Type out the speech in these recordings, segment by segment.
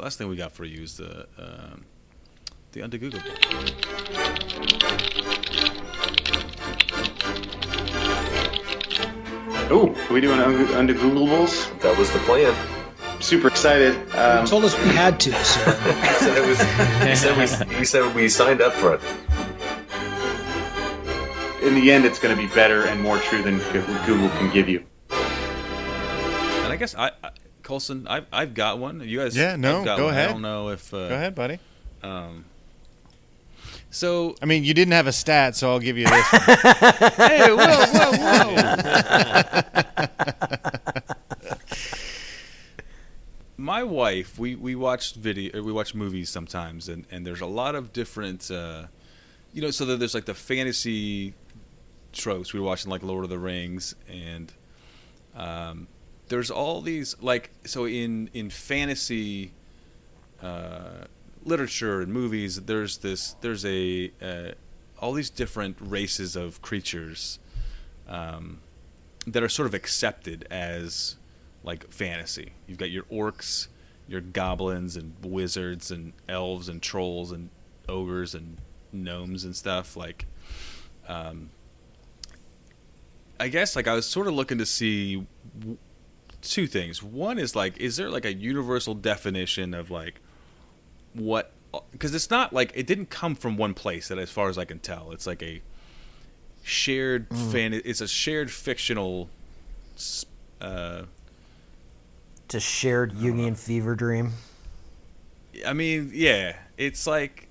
the last thing we got for you is the um, the under Google. Oh, are we doing un- under Googleables? That was the plan. Super excited. Um, You told us we had to, so He said it was. He said we. He said we signed up for it. in the end, it's going to be better and more true than Google can give you. And I guess I, I Colson, I've I've got one. You guys, Yeah, no, go one. ahead. I don't know if. Uh, Go ahead, buddy. Um, so I mean, you didn't have a stat, so I'll give you this. hey, whoa, whoa, whoa! My wife, we we watch video, or we watch movies sometimes, and and there's a lot of different, uh, you know, so there's like the fantasy tropes. We were watching like Lord of the Rings, and um, there's all these like so in in fantasy. Uh, literature and movies there's this there's a uh, all these different races of creatures um, that are sort of accepted as like fantasy you've got your orcs your goblins and wizards and elves and trolls and ogres and gnomes and stuff like um, i guess like i was sort of looking to see two things. One is like is there like a universal definition of like what because it's not like it didn't come from one place that as far as i can tell. It's like a shared fan it's a shared fictional uh It's a shared Jungian fever dream. i mean yeah. It's like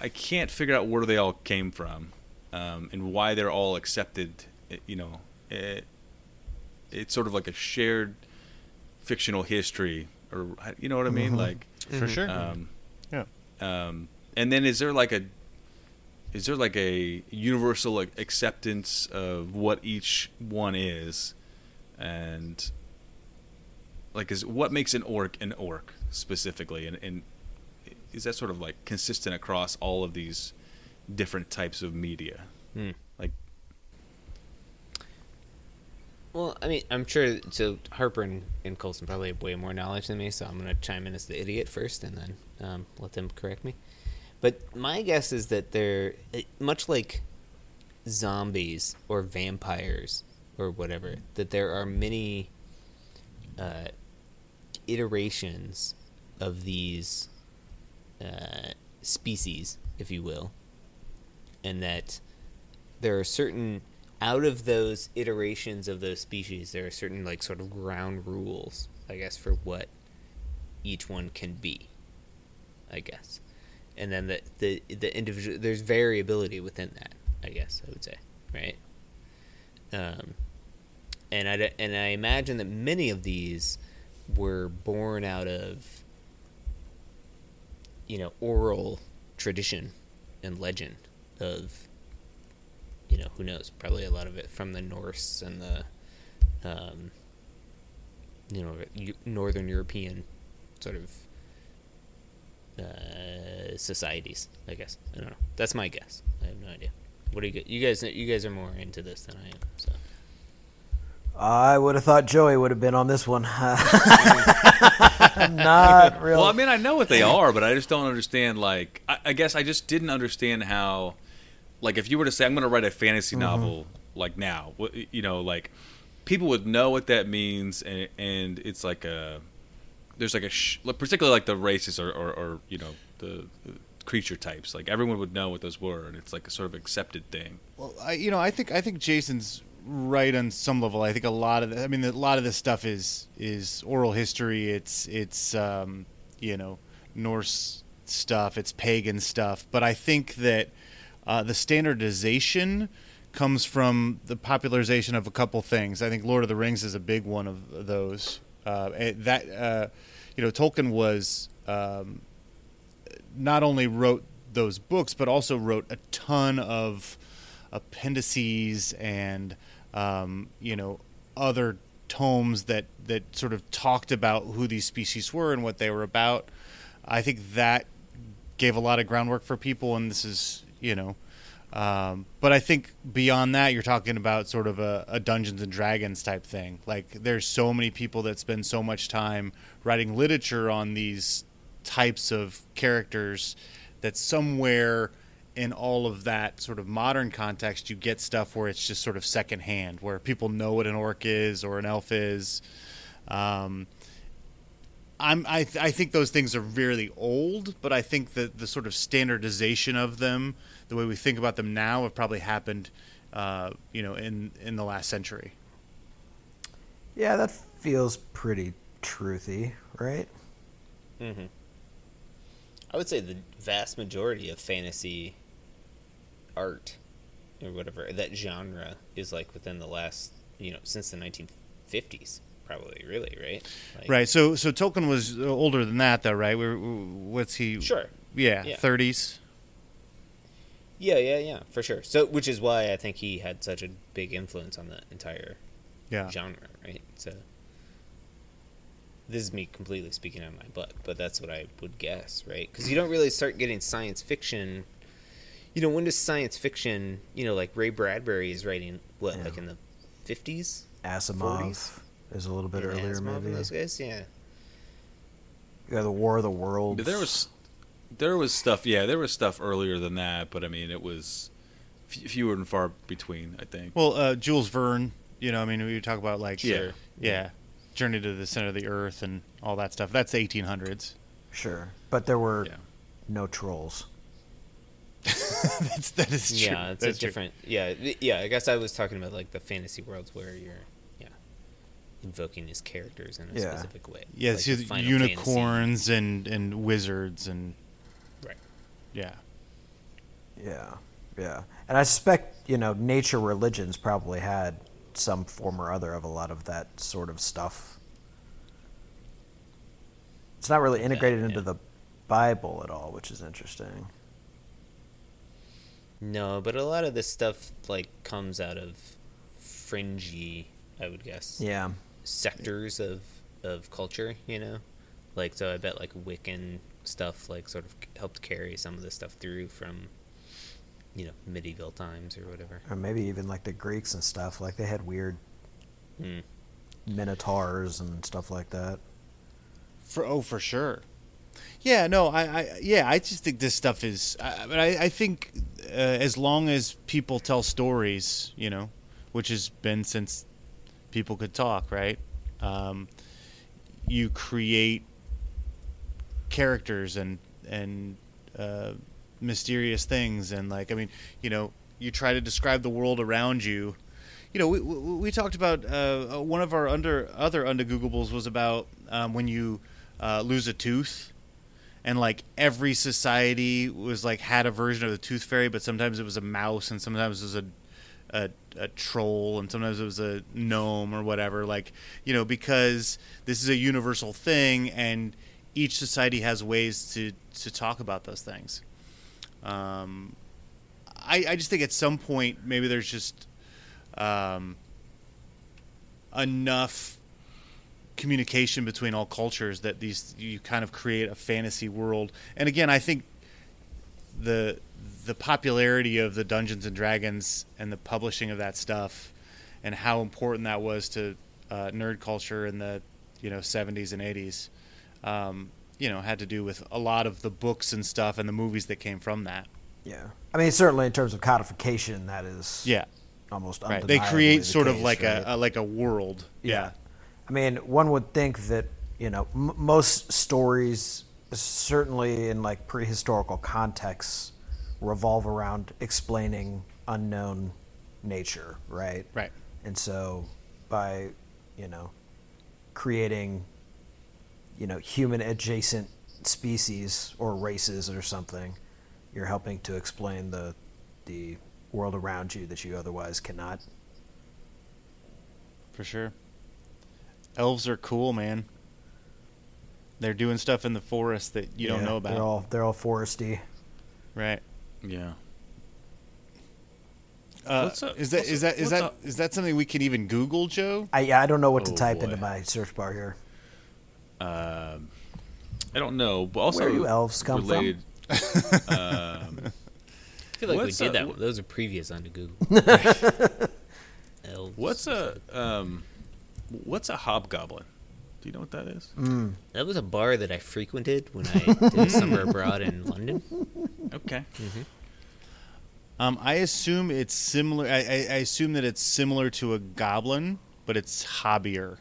i can't figure out where they all came from um, and why they're all accepted you know it, it's sort of like a shared fictional history or you know what i mean like For sure. Um, yeah. um, and then is there like a is there like a universal like, acceptance of what each one is, and like is what makes an orc an orc specifically, and, and is that sort of like consistent across all of these different types of media? Hmm. Like Well, I mean, I'm sure. So Harper and, and Colson probably have way more knowledge than me, so I'm gonna chime in as the idiot first, and then um, let them correct me. But my guess is that they're much like zombies or vampires or whatever. That there are many uh, iterations of these uh, species, if you will, and that there are certain out of those iterations of those species there are certain like sort of ground rules i guess for what each one can be i guess. And then the the, the individual there's variability within that i guess i would say right? Um and I and i imagine that many of these were born out of you know oral tradition and legend of you know who knows probably a lot of it from the norse and the um, you know northern european sort of uh, societies i guess i don't know that's my guess i have no idea what do you, gu- you guys you guys are more into this than i am so I would have thought Joey would have been on this one. Not real. Well, I mean, I know what they are, but I just don't understand. Like, I, I guess I just didn't understand how, like, if you were to say I'm going to write a fantasy novel, like now, you know, like people would know what that means, and, and it's like a there's like a sh- particularly like the races or, or, or you know the, the creature types. Like everyone would know what those were, and it's like a sort of accepted thing. Well, I, you know, I think I think Jason's right on some level. I think a lot of, the, I mean, a lot of this stuff is is oral history. It's it's um, you know Norse stuff. It's pagan stuff. But I think that uh, the standardization comes from the popularization of a couple things. I think Lord of the Rings is a big one of those. Uh, that uh, you know, Tolkien was um, not only wrote those books, but also wrote a ton of appendices and um, you know other tomes that that sort of talked about who these species were and what they were about. I think that gave a lot of groundwork for people, and this is you know Um, but I think beyond that, you're talking about sort of a, a Dungeons and Dragons type thing. Like there's so many people that spend so much time writing literature on these types of characters that somewhere in all of that sort of modern context, you get stuff where it's just sort of secondhand, where people know what an orc is or an elf is. Um, I'm, I, th- I think those things are really old, but I think that the sort of standardization of them, the way we think about them now, have probably happened, uh, you know, in in the last century. Yeah, that feels pretty truthy, right? Mm-hmm. I would say the vast majority of fantasy art or whatever that genre is like within the last you know since the 1950s probably really right like, Right. So so Tolkien was older than that, though, right? We're, what's he? sure Yeah, Yeah. thirties. yeah yeah yeah for sure so which is why i think he had such a big influence on the entire Yeah. genre right so this is me completely speaking out of my butt but that's what i would guess right because you don't really start getting science fiction you know when does science fiction you know like ray bradbury is writing what Yeah. like in the 50s Asimov 40s? Is a little bit Yeah, earlier, Asimov maybe. those guys yeah Yeah, the War of the Worlds. There was there was stuff. Yeah, there was stuff earlier than that, but I mean, it was f- fewer and far between. I think. Well, uh, Jules Verne. You know, I mean, we talk about like Yeah. yeah, Journey to the Center of the Earth and all that stuff. That's the 1800s. sure, but there were Yeah. no trolls. That's that is true. yeah it's That's a true. different yeah yeah i guess i was talking about like the fantasy worlds where you're yeah invoking his characters in a Yeah. specific way Yeah, like see with the unicorns and and wizards and right yeah. Yeah, yeah, and I suspect you know nature religions probably had some form or other of a lot of that sort of stuff. It's not really integrated into yeah. the Bible at all, which is interesting. No, but a lot of this stuff like comes out of fringy, I would guess, Yeah, sectors of of culture. You know, like so. I bet like Wiccan stuff like sort of helped carry some of this stuff through from, you know, medieval times or whatever. or maybe even like the Greeks and stuff. Like they had weird Mm. minotaurs and stuff like that. For oh, for sure. Yeah, no, I, I yeah, I just think this stuff is. I, but I, I think uh, as long as people tell stories, you know, which has been since people could talk, right? Um, you create characters and and uh, mysterious things, and like I mean, you know, you try to describe the world around you. You know, we we, we talked about uh, one of our under other under Googleables was about um, when you uh, lose a tooth, and like every society was like had a version of the tooth fairy, but sometimes it was a mouse, and sometimes it was a a, a troll, and sometimes it was a gnome or whatever. Like you know, because this is a universal thing, and each society has ways to to talk about those things. Um, I I just think at some point maybe there's just um, enough communication between all cultures that these you kind of create a fantasy world. And again, I think the the popularity of the Dungeons and Dragons and the publishing of that stuff and how important that was to uh, nerd culture in the you know 70s and 80s um, you know had to do with a lot of the books and stuff and the movies that came from that. Yeah, I mean certainly in terms of codification, that is yeah. almost right. They create the sort of like right? a, a like a world. Yeah. I mean, one would think that you know m- most stories, certainly in like prehistorical contexts, revolve around explaining unknown nature, right? Right. And so, by you know, creating you know human adjacent species or races or something, you're helping to explain the the world around you that you otherwise cannot. for sure. Elves are cool, man. They're doing stuff in the forest that you don't know about. They're all they're all foresty. right. Yeah. Uh, What's up- is that what's is up- that is that up? is that something we can even Google, Joe? I yeah, I don't know what to Oh, type boy. into my search bar here. Um, I don't know, but also Where do elves come from? related, um, feel like What's we did a- that. Those are previous onto Google. Elves. What's a um, what's a hobgoblin? Do you know what that is? That was a bar that I frequented when I did a summer abroad in London. Okay. Um, I assume it's similar. I, I, I assume that it's similar to a goblin, but it's hobbier.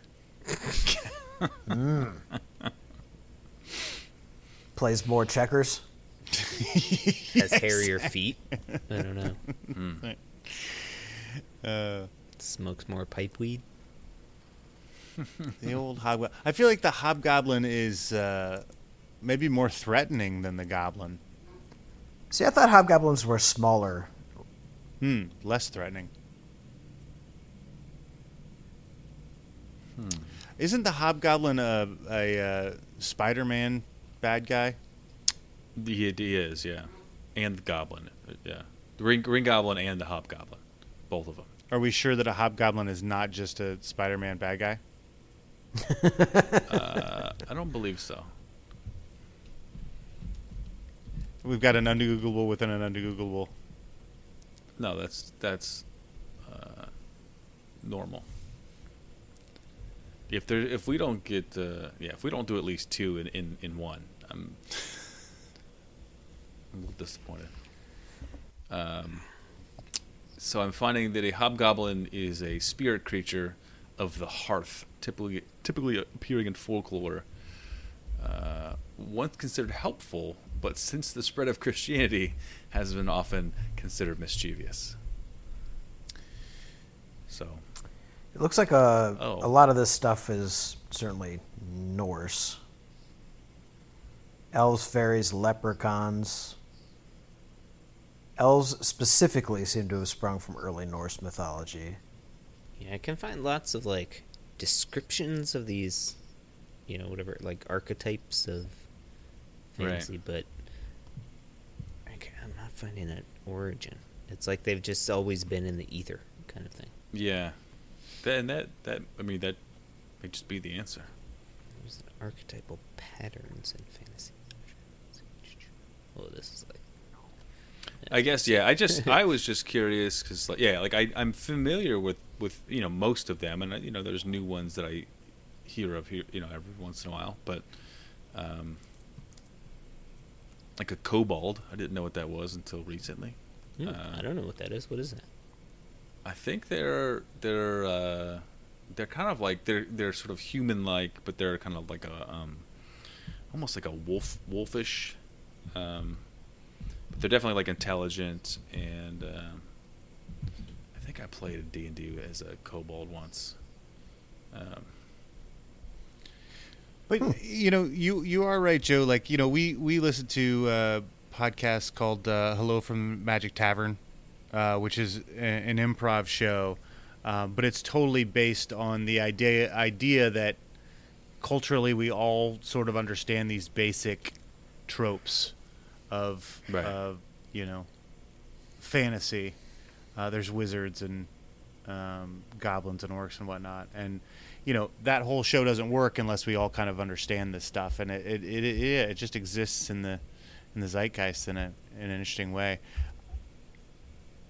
Plays more checkers. Has hairier feet. I don't know. Uh, Smokes more pipe weed. the old hobgoblin. I feel like the hobgoblin is uh, maybe more threatening than the goblin. See, I thought hobgoblins were smaller. Hmm, less threatening. Isn't the hobgoblin a, a, uh Spider-Man bad guy? The he is, yeah, and the goblin, yeah, the green, green goblin and the hobgoblin, both of them. Are we sure that a hobgoblin is not just a Spider-Man bad guy? Uh, I don't believe so. We've got an ungoogleable within an ungoogleable. No, that's that's uh, normal. If there, if we don't get, uh, yeah, if we don't do at least two in in, in one, I'm, I'm a little disappointed. Um, so I'm finding that a hobgoblin is a spirit creature of the hearth, typically typically appearing in folklore. Uh, once considered helpful, but since the spread of Christianity, has been often considered mischievous. So, It looks like a Oh. a lot of this stuff is certainly Norse. Elves, fairies, leprechauns. Elves specifically seem to have sprung from early Norse mythology. Yeah, I can find lots of like descriptions of these, you know, whatever like archetypes of Right. fantasy, but I ca- I'm not finding an origin. It's like they've just always been in the ether, kind of thing. yeah, that, and that that I mean that may just be the answer. There's an archetypal patterns in fantasy. Oh, this is like. I guess yeah. I just I was just curious because like yeah, like I I'm familiar with with you know most of them, and uh, you know there's new ones that I hear of here you know every once in a while, but um, like a kobold, I didn't know what that was until recently. Hmm, Uh, I don't know what that is. What is that? I think they're they're uh, they're kind of like they're they're sort of human like, but they're kind of like a um, almost like a wolf wolfish. Um, but they're definitely like intelligent, and um, I think I played a D and D as a kobold once. Um, But you know, you you are right, Joe. Like you know, we we listen to a podcast called uh, "Hello from Magic Tavern," uh, which is a, an improv show, um, but it's totally based on the idea idea that culturally we all sort of understand these basic tropes of Right. of you know fantasy. Uh, there's wizards and um, goblins and orcs and whatnot, and you know that whole show doesn't work unless we all kind of understand this stuff, and it it, it, it it just exists in the in the zeitgeist in a in an interesting way.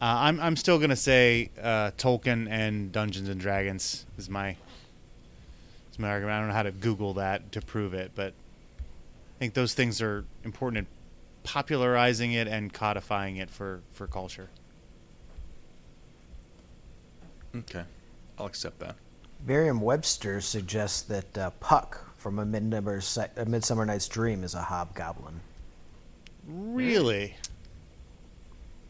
Uh, I'm I'm still gonna say uh, Tolkien and Dungeons and Dragons is my is my argument. I don't know how to Google that to prove it, but I think those things are important in popularizing it and codifying it for for culture. Okay, I'll accept that. Merriam-Webster suggests that uh, Puck from a Midsummer, a Midsummer Night's Dream is a hobgoblin. Really?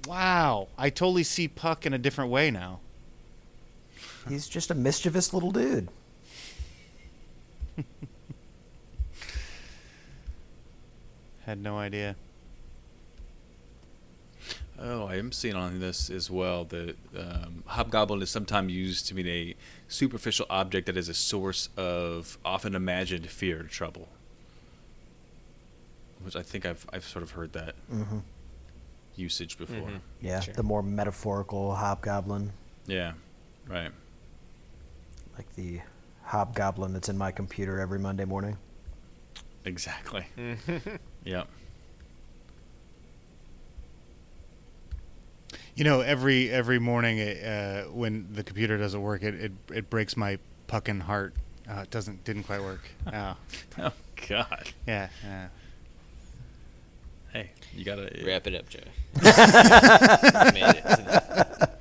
Wow. I totally see Puck in a different way now. He's just a mischievous little dude. Had no idea. Oh, I am seeing on this as well that um, hobgoblin is sometimes used to mean a superficial object that is a source of often imagined fear or trouble. Which I think I've I've sort of heard that hmm usage before. Yeah, Sure. the more metaphorical hobgoblin, Yeah, right. like the hobgoblin that's in my computer every Monday morning. Exactly. yep. You know, every every morning uh, when the computer doesn't work, it it, it breaks my pucking heart. Uh, it doesn't didn't quite work. Oh, Oh God. yeah, yeah. Hey, you gotta Wrap it up, Joe. Made it to the